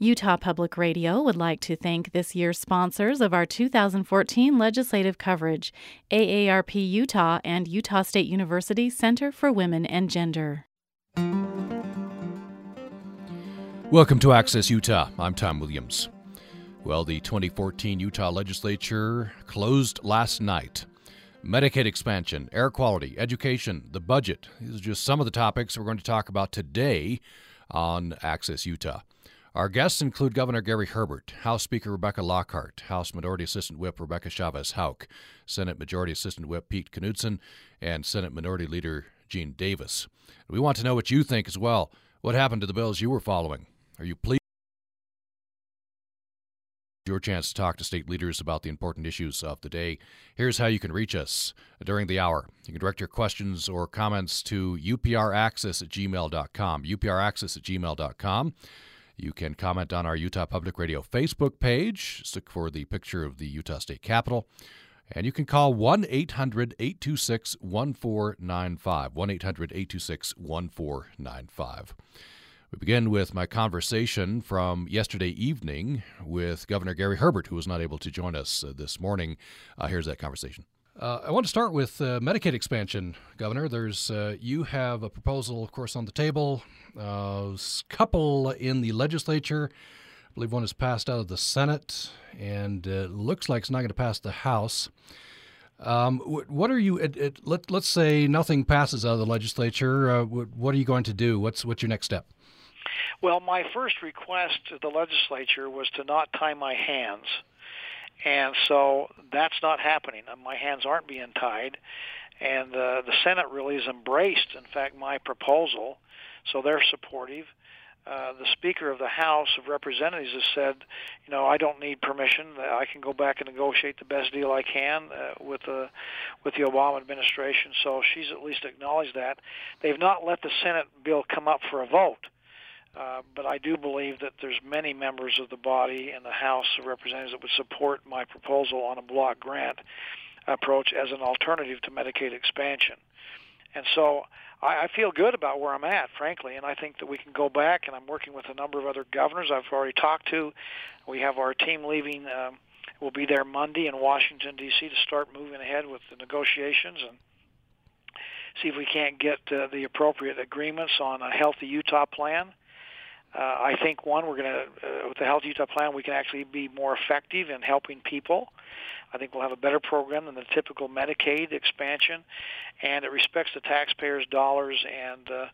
Utah Public Radio would like to thank this year's sponsors of our 2014 legislative coverage AARP Utah and Utah State University Center for Women and Gender. Welcome to Access Utah. I'm Tom Williams. Well, the 2014 Utah legislature closed last night. Medicaid expansion, air quality, education, the budget. These are just some of the topics we're going to talk about today on Access Utah. Our guests include Governor Gary Herbert, House Speaker Rebecca Lockhart, House Minority Assistant Whip Rebecca Chavez Houck, Senate Majority Assistant Whip Pete Knudson, and Senate Minority Leader Gene Davis. We want to know what you think as well. What happened to the bills you were following? Are you pleased? Your chance to talk to state leaders about the important issues of the day. Here's how you can reach us during the hour. You can direct your questions or comments to upraccess at gmail.com. upraccess at gmail.com. You can comment on our Utah Public Radio Facebook page. Look for the picture of the Utah State Capitol. And you can call 1 800 826 1495. 1 800 826 1495. We begin with my conversation from yesterday evening with Governor Gary Herbert, who was not able to join us uh, this morning. Uh, here's that conversation. Uh, I want to start with uh, Medicaid expansion, Governor. There's uh, you have a proposal, of course, on the table. A uh, couple in the legislature. I believe one has passed out of the Senate, and it looks like it's not going to pass the House. Um, what are you? It, it, let, let's say nothing passes out of the legislature. Uh, what are you going to do? What's what's your next step? Well, my first request to the legislature was to not tie my hands and so that's not happening. My hands aren't being tied, and uh, the Senate really has embraced, in fact, my proposal. So they're supportive. Uh, the Speaker of the House of Representatives has said, you know, I don't need permission. I can go back and negotiate the best deal I can uh, with the with the Obama administration. So she's at least acknowledged that. They've not let the Senate bill come up for a vote. Uh, but I do believe that there's many members of the body in the House of Representatives that would support my proposal on a block grant approach as an alternative to Medicaid expansion. And so I, I feel good about where I'm at, frankly, and I think that we can go back. And I'm working with a number of other governors I've already talked to. We have our team leaving. Um, we'll be there Monday in Washington D.C. to start moving ahead with the negotiations and see if we can't get uh, the appropriate agreements on a healthy Utah plan uh, I think one, we're going to uh, with the Health Utah plan, we can actually be more effective in helping people. I think we'll have a better program than the typical Medicaid expansion, and it respects the taxpayers' dollars. And uh,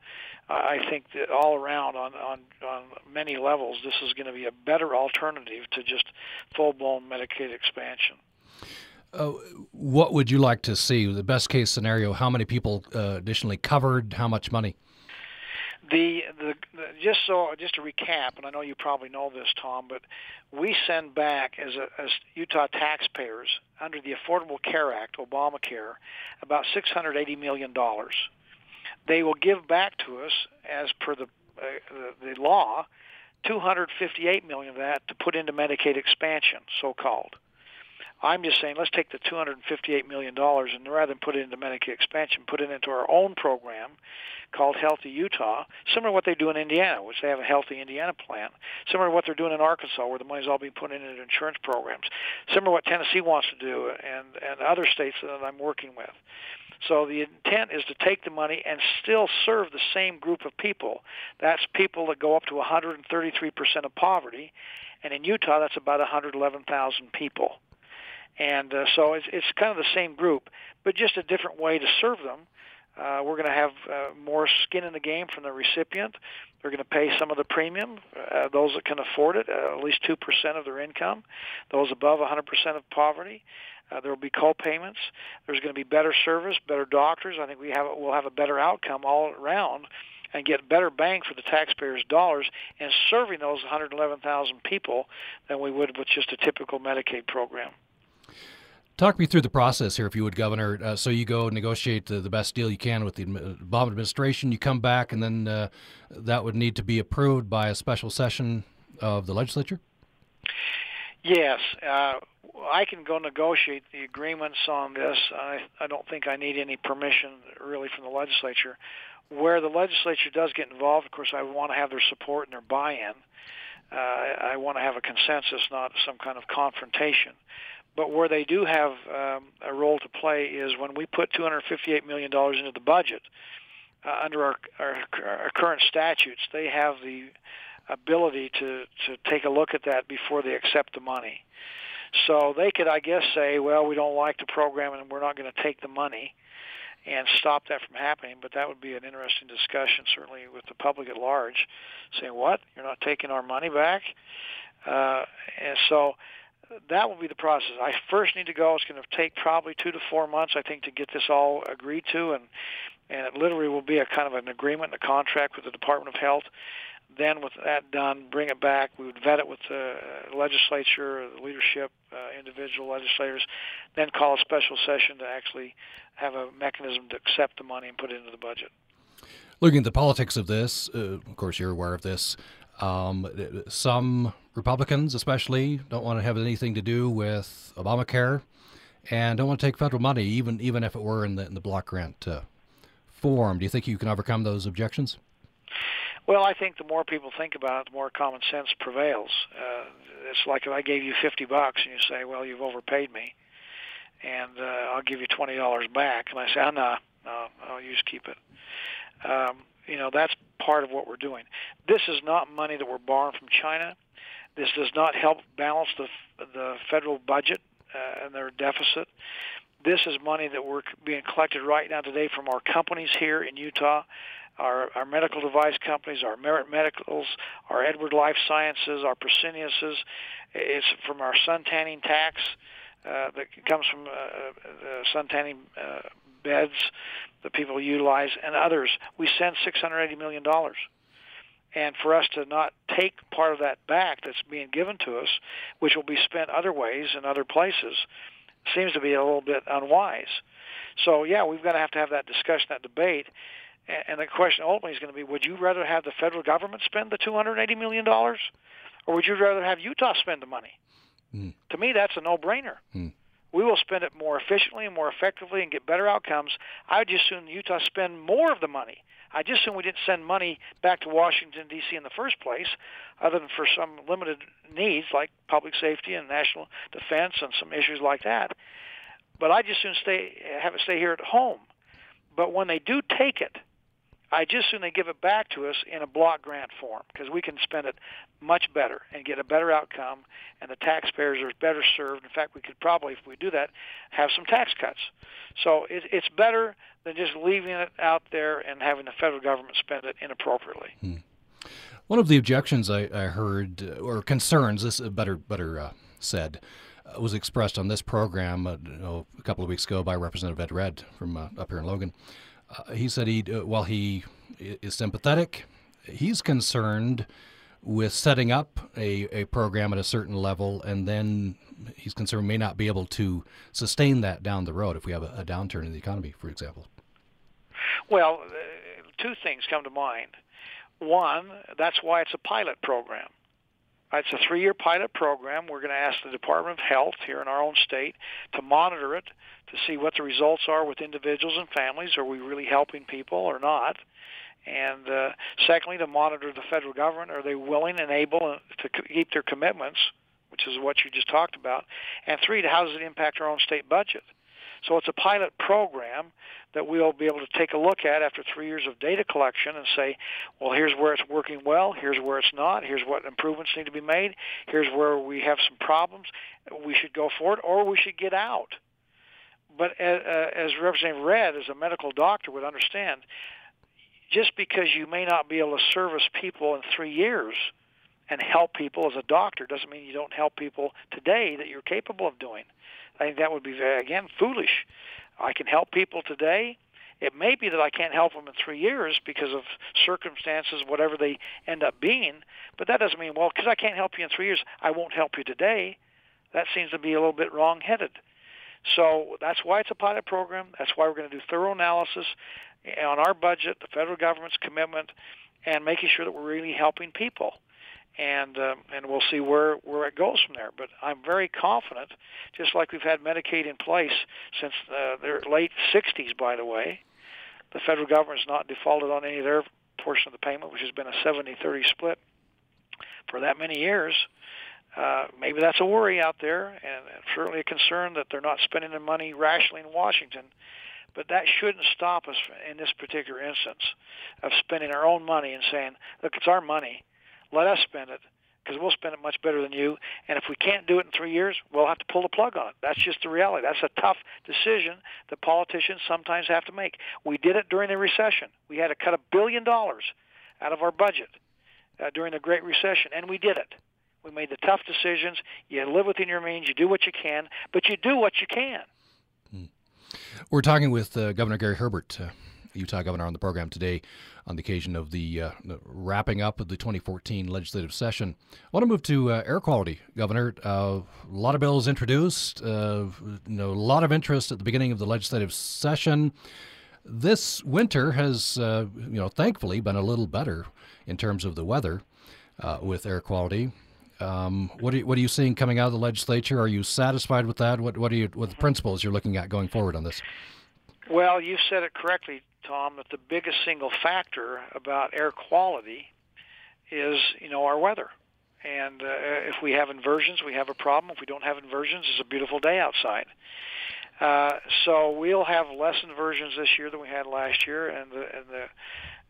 I think that all around, on on on many levels, this is going to be a better alternative to just full-blown Medicaid expansion. Uh, what would you like to see? The best case scenario? How many people uh, additionally covered? How much money? The, the, just so just to recap, and I know you probably know this, Tom, but we send back as a, as Utah taxpayers under the Affordable Care Act, Obamacare, about six hundred eighty million dollars. They will give back to us as per the uh, the, the law, two hundred fifty-eight million of that to put into Medicaid expansion, so called. I'm just saying, let's take the $258 million and rather than put it into Medicaid expansion, put it into our own program called Healthy Utah, similar to what they do in Indiana, which they have a Healthy Indiana plan, similar to what they're doing in Arkansas, where the money's all being put into insurance programs, similar to what Tennessee wants to do, and, and other states that I'm working with. So the intent is to take the money and still serve the same group of people. That's people that go up to 133% of poverty, and in Utah, that's about 111,000 people. And uh, so it's, it's kind of the same group, but just a different way to serve them. Uh, we're going to have uh, more skin in the game from the recipient. They're going to pay some of the premium. Uh, those that can afford it, uh, at least two percent of their income. Those above 100% of poverty, uh, there will be co-payments. There's going to be better service, better doctors. I think we have we'll have a better outcome all around and get better bang for the taxpayers' dollars in serving those 111,000 people than we would with just a typical Medicaid program. Talk me through the process here, if you would, Governor. Uh, so you go negotiate the, the, best deal you can with the Obama administration. You come back, and then uh, that would need to be approved by a special session of the legislature. Yes, uh, I can go negotiate the agreements on this. I, I don't think I need any permission really from the legislature. Where the legislature does get involved, of course, I want to have their support and their buy-in. Uh, I, I want to have a consensus, not some kind of confrontation. But where they do have um, a role to play is when we put $258 million into the budget uh, under our, our, our current statutes, they have the ability to, to take a look at that before they accept the money. So they could, I guess, say, well, we don't like the program and we're not going to take the money and stop that from happening. But that would be an interesting discussion, certainly with the public at large, saying, what? You're not taking our money back? Uh, and so that will be the process. I first need to go. It's going to take probably two to four months, I think, to get this all agreed to, and and it literally will be a kind of an agreement, a contract with the Department of Health. Then, with that done, bring it back. We would vet it with the legislature, the leadership, uh, individual legislators. Then call a special session to actually have a mechanism to accept the money and put it into the budget. Looking at the politics of this, uh, of course, you're aware of this. Um, some Republicans, especially, don't want to have anything to do with Obamacare, and don't want to take federal money, even even if it were in the in the block grant uh, form. Do you think you can overcome those objections? Well, I think the more people think about it, the more common sense prevails. Uh, it's like if I gave you fifty bucks and you say, "Well, you've overpaid me," and uh, I'll give you twenty dollars back, and I say, "Oh no, no, I'll just keep it." Um, you know, that's part of what we're doing. This is not money that we're borrowing from China. This does not help balance the the federal budget uh, and their deficit. This is money that we're being collected right now today from our companies here in Utah, our, our medical device companies, our Merit Medicals, our Edward Life Sciences, our Freseniuses. It's from our sun tanning tax uh, that comes from uh, the sun tanning uh, beds that people utilize, and others. We send $680 million. And for us to not take part of that back that's being given to us, which will be spent other ways in other places, seems to be a little bit unwise. So, yeah, we've got to have to have that discussion, that debate. And the question ultimately is going to be, would you rather have the federal government spend the $280 million, or would you rather have Utah spend the money? Mm. To me, that's a no-brainer. Mm we will spend it more efficiently and more effectively and get better outcomes. I would just assume Utah spend more of the money. I just assume we didn't send money back to Washington D.C. in the first place, other than for some limited needs like public safety and national defense and some issues like that. But I just soon stay have it stay here at home. But when they do take it, I just soon they give it back to us in a block grant form because we can spend it much better and get a better outcome, and the taxpayers are better served. In fact, we could probably, if we do that, have some tax cuts. So it, it's better than just leaving it out there and having the federal government spend it inappropriately. Hmm. One of the objections I, I heard, uh, or concerns, this better better uh, said, uh, was expressed on this program uh, a couple of weeks ago by Representative Ed Redd from uh, up here in Logan. Uh, he said he, uh, while he is sympathetic, he's concerned with setting up a, a program at a certain level, and then he's concerned may not be able to sustain that down the road if we have a, a downturn in the economy, for example. Well, uh, two things come to mind. One, that's why it's a pilot program. It's a three-year pilot program. We're going to ask the Department of Health here in our own state to monitor it to see what the results are with individuals and families. Are we really helping people or not? And uh, secondly, to monitor the federal government. Are they willing and able to keep their commitments, which is what you just talked about? And three, how does it impact our own state budget? So it's a pilot program that we'll be able to take a look at after three years of data collection and say, well, here's where it's working well, here's where it's not, here's what improvements need to be made, here's where we have some problems, we should go forward, or we should get out. But as, uh, as Representative Redd, as a medical doctor, would understand, just because you may not be able to service people in three years and help people as a doctor doesn't mean you don't help people today that you're capable of doing. I think that would be, again, foolish. I can help people today. It may be that I can't help them in three years because of circumstances, whatever they end up being, but that doesn't mean, well, because I can't help you in three years, I won't help you today. That seems to be a little bit wrong-headed. So that's why it's a pilot program. That's why we're going to do thorough analysis on our budget, the federal government's commitment, and making sure that we're really helping people and um, and we'll see where where it goes from there. But I'm very confident, just like we've had Medicaid in place since uh, their late 60s, by the way. The federal government's not defaulted on any of their portion of the payment, which has been a 70-30 split. for that many years. Uh, maybe that's a worry out there, and, and certainly a concern that they're not spending their money rationally in Washington. But that shouldn't stop us in this particular instance of spending our own money and saying, "Look, it's our money. Let us spend it." because we'll spend it much better than you. And if we can't do it in three years, we'll have to pull the plug on it. That's just the reality. That's a tough decision that politicians sometimes have to make. We did it during the recession. We had to cut a billion dollars out of our budget uh, during the Great Recession, and we did it. We made the tough decisions. You live within your means. You do what you can, but you do what you can. Hmm. We're talking with uh, Governor Gary Herbert, uh, Utah governor, on the program today on the occasion of the, uh, the, wrapping up of the 2014 legislative session. I want to move to uh, air quality, Governor. Uh, a lot of bills introduced, uh, you know, a lot of interest at the beginning of the legislative session. This winter has, uh, you know, thankfully been a little better in terms of the weather uh, with air quality. Um, what, are you, what are you seeing coming out of the legislature? Are you satisfied with that? What, what are you, what the principles you're looking at going forward on this? Well, you said it correctly, Tom, that the biggest single factor about air quality is, you know, our weather. And uh, if we have inversions, we have a problem. If we don't have inversions, it's a beautiful day outside. Uh, so we'll have less inversions this year than we had last year, and the and the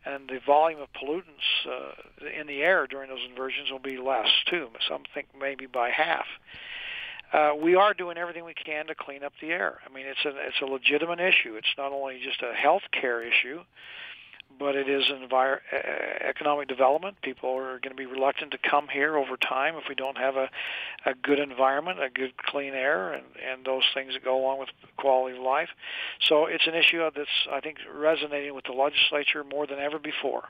and the volume of pollutants uh, in the air during those inversions will be less too. Some think maybe by half uh, we are doing everything we can to clean up the air. I mean, it's a it's a legitimate issue. It's not only just a health care issue, but it is envir- economic development. People are going to be reluctant to come here over time if we don't have a, a good environment, a good clean air, and, and those things that go along with quality of life. So it's an issue that's, I think, resonating with the legislature more than ever before.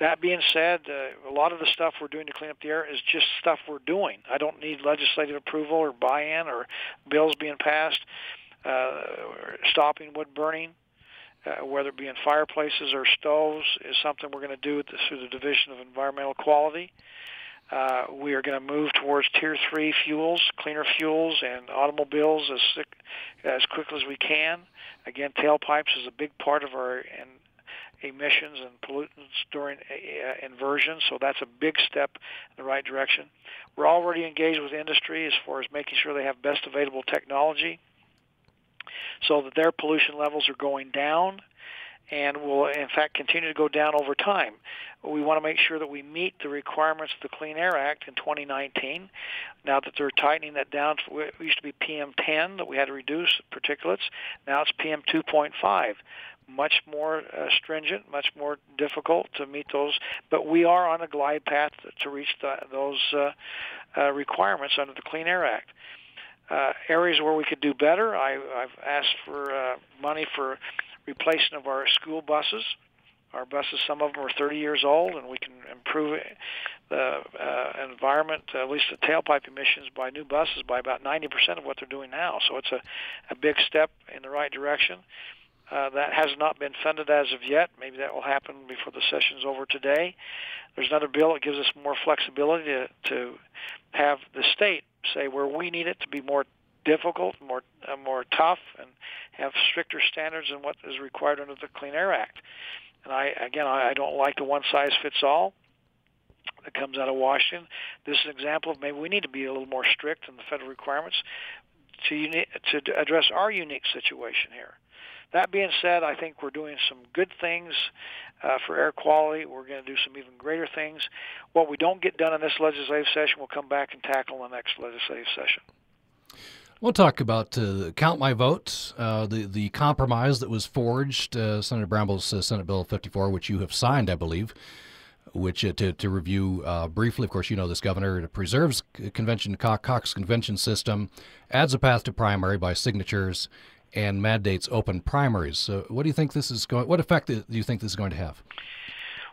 That being said, uh, a lot of the stuff we're doing to clean up the air is just stuff we're doing. I don't need legislative approval or buy-in or bills being passed, uh, stopping wood burning, uh, whether it be in fireplaces or stoves, is something we're going to do the, through the Division of Environmental Quality. Uh, we are going to move towards tier three fuels, cleaner fuels, and automobiles as as quickly as we can. Again, tailpipes is a big part of our and emissions and pollutants during uh, inversion, so that's a big step in the right direction. We're already engaged with industry as far as making sure they have best available technology so that their pollution levels are going down and will in fact continue to go down over time. We want to make sure that we meet the requirements of the Clean Air Act in 2019. Now that they're tightening that down, it used to be PM10 that we had to reduce particulates. Now it's PM2.5 much more uh, stringent, much more difficult to meet those. But we are on a glide path to reach the, those uh, uh, requirements under the Clean Air Act. Uh, areas where we could do better, I, I've asked for uh, money for replacement of our school buses. Our buses, some of them are 30 years old, and we can improve the uh, environment, at least the tailpipe emissions, by new buses by about 90% of what they're doing now. So it's a, a big step in the right direction. Uh, that has not been funded as of yet. Maybe that will happen before the session's over today. There's another bill that gives us more flexibility to, to have the state say where we need it to be more difficult, more uh, more tough, and have stricter standards than what is required under the Clean Air Act. And I again, I, I don't like the one size fits all that comes out of Washington. This is an example of maybe we need to be a little more strict in the federal requirements to uni- to address our unique situation here. That being said, I think we're doing some good things uh, for air quality. We're going to do some even greater things. What we don't get done in this legislative session, we'll come back and tackle in the next legislative session. We'll talk about uh, count my vote, uh, the the compromise that was forged, uh, Senator Bramble's uh, Senate Bill 54, which you have signed, I believe. Which uh, to to review uh, briefly, of course, you know this governor it preserves convention caucus convention system, adds a path to primary by signatures, and mandates open primaries. So, what do you think this is going? What effect do you think this is going to have?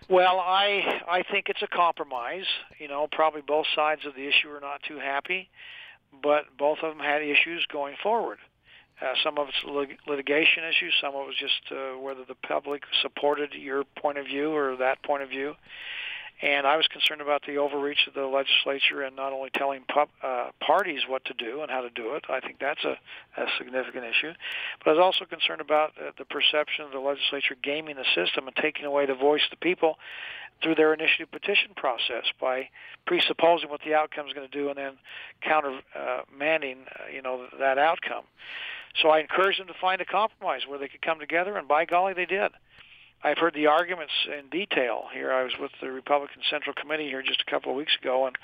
Well, I I think it's a compromise. You know, probably both sides of the issue are not too happy, but both of them had issues going forward. Uh, some of it's lit- litigation issues, some of it was just uh, whether the public supported your point of view or that point of view. And I was concerned about the overreach of the legislature and not only telling pub, uh, parties what to do and how to do it. I think that's a, a significant issue. But I was also concerned about uh, the perception of the legislature gaming the system and taking away the voice of the people through their initiative petition process by presupposing what the outcome is going to do and then countermanding, uh, uh, you know, that outcome. So I encouraged them to find a compromise where they could come together, and by golly, they did. I've heard the arguments in detail here. I was with the Republican Central Committee here just a couple of weeks ago and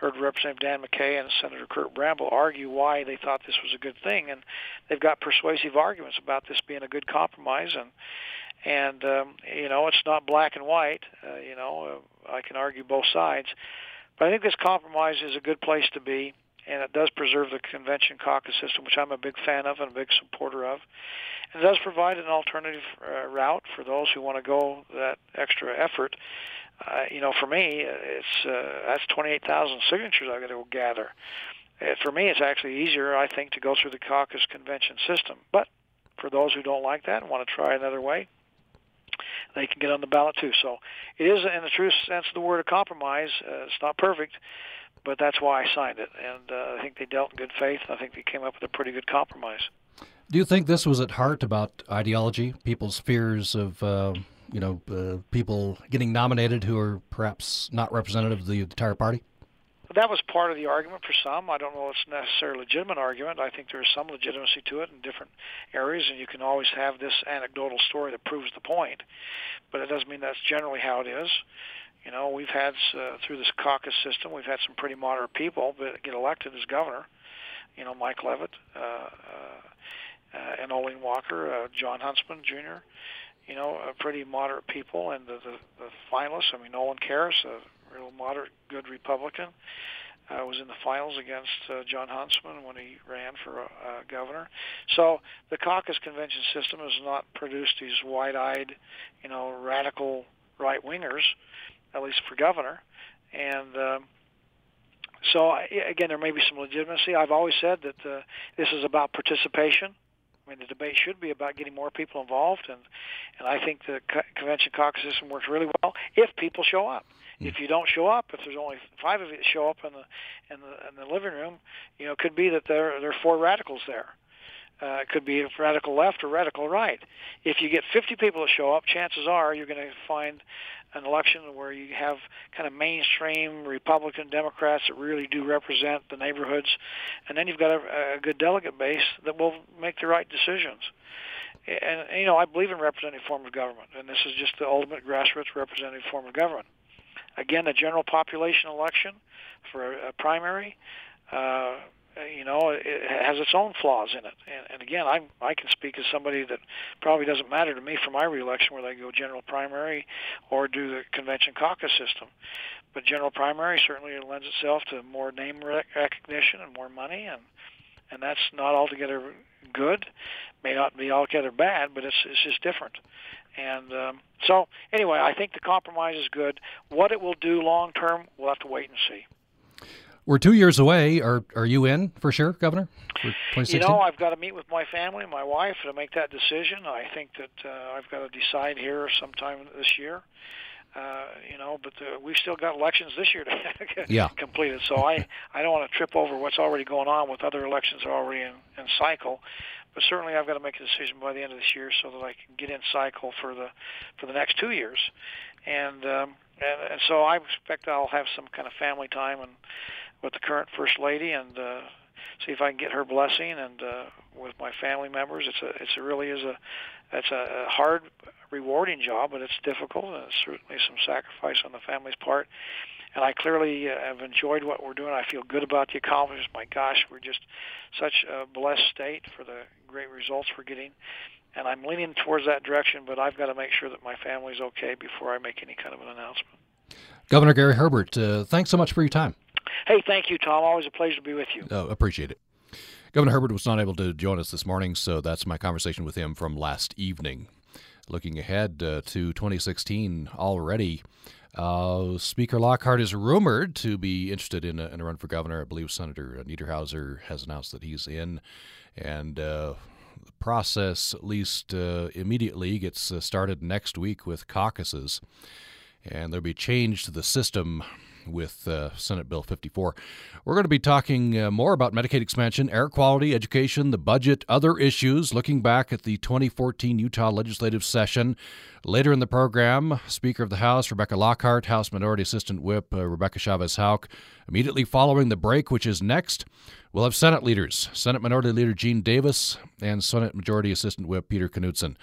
heard Representative Dan McCay and Senator Curt Bramble argue why they thought this was a good thing, and they've got persuasive arguments about this being a good compromise. And and um, you know, it's not black and white. Uh, you know, uh, I can argue both sides, but I think this compromise is a good place to be and it does preserve the convention caucus system, which I'm a big fan of and a big supporter of. It does provide an alternative uh, route for those who want to go that extra effort. Uh, you know, for me, it's uh, that's 28,000 signatures I've got to gather. Uh, for me, it's actually easier, I think, to go through the caucus convention system. But for those who don't like that and want to try another way, they can get on the ballot too. So it is, in the true sense of the word, a compromise. Uh, it's not perfect, but that's why I signed it. And uh, I think they dealt in good faith. I think they came up with a pretty good compromise. Do you think this was at heart about ideology, people's fears of, uh, you know, uh, people getting nominated who are perhaps not representative of the entire party? That was part of the argument for some. I don't know if it's necessarily a legitimate argument. I think there is some legitimacy to it in different areas, and you can always have this anecdotal story that proves the point. But it doesn't mean that's generally how it is. You know, we've had uh, through this caucus system, we've had some pretty moderate people that get elected as governor. You know, Mike Leavitt uh, uh, uh, and Olene Walker, uh, Jon Huntsman Jr. You know, uh, pretty moderate people, and the, the, the finalists. I mean, Nolan Karras, a real moderate, good Republican, uh, was in the finals against uh, Jon Huntsman when he ran for uh, governor. So the caucus convention system has not produced these wide-eyed, you know, radical right wingers at least for governor. And um, so, again, there may be some legitimacy. I've always said that uh, this is about participation. I mean, the debate should be about getting more people involved, and and I think the co- convention caucus system works really well if people show up. Mm. If you don't show up, if there's only five of you that show up in the in the in the living room, you know, it could be that there there are four radicals there. Uh, it could be radical left or radical right. If you get 50 people to show up, chances are you're going to find an election where you have kind of mainstream Republican Democrats that really do represent the neighborhoods, and then you've got a, a good delegate base that will make the right decisions. And, and you know, I believe in representative form of government, and this is just the ultimate grassroots representative form of government. Again, a general population election for a, primary. Uh, you know, it has its own flaws in it. And, and again, I I can speak as somebody that probably doesn't matter to me for my reelection whether I go general primary or do the convention caucus system. But general primary certainly lends itself to more name recognition and more money, and and that's not altogether good. May not be altogether bad, but it's it's just different. And um, so, anyway, I think the compromise is good. What it will do long term, we'll have to wait and see. We're two years away. Are are you in for sure, Governor? You know, I've got to meet with my family, my wife, to make that decision. I think that uh, I've got to decide here sometime this year. Uh, you know, but uh, we've still got elections this year to get yeah. completed. So I I don't want to trip over what's already going on with other elections that are already in, in cycle. But certainly, I've got to make a decision by the end of this year so that I can get in cycle for the for the next two years, and um, and, and so I expect I'll have some kind of family time and with the current first lady and uh, see if I can get her blessing and uh, with my family members. It's a it's a really is a it's a hard, rewarding job, but it's difficult and it's certainly some sacrifice on the family's part. And I clearly uh, have enjoyed what we're doing. I feel good about the accomplishments. My gosh, we're just such a blessed state for the great results we're getting. And I'm leaning towards that direction, but I've got to make sure that my family's okay before I make any kind of an announcement. Governor Gary Herbert, uh, thanks so much for your time. Hey, thank you, Tom. Always a pleasure to be with you. Oh, appreciate it. Governor Herbert was not able to join us this morning, so that's my conversation with him from last evening. Looking ahead uh, to 2016 already, uh, Speaker Lockhart is rumored to be interested in a, in a, run for governor. I believe Senator Niederhauser has announced that he's in, and uh, the process, at least uh, immediately, gets uh, started next week with caucuses. and there'll be change to the system with uh, Senate Bill 54. We're going to be talking uh, more about Medicaid expansion, air quality, education, the budget, other issues, looking back at the 2014 Utah legislative session. Later in the program, Speaker of the House Rebecca Lockhart, House Minority Assistant Whip uh, Rebecca Chavez Houck. Immediately following the break, which is next, we'll have Senate leaders Senate Minority Leader Gene Davis and Senate Majority Assistant Whip Peter Knudson.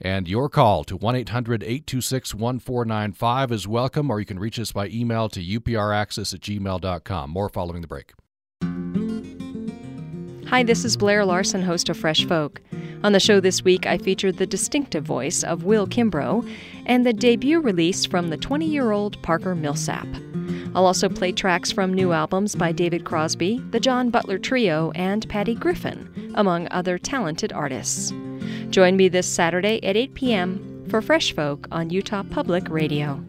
And your call to 1 800 826 1495 is welcome, or you can reach us by email to upraccess at gmail.com. More following the break. Hi, this is Blair Larson, host of Fresh Folk. On the show this week, I featured the distinctive voice of Will Kimbrough and the debut release from the 20 year old Parker Millsap. I'll also play tracks from new albums by David Crosby, the John Butler Trio, and Patty Griffin, among other talented artists. Join me this Saturday at 8 p.m. for Fresh Folk on Utah Public Radio.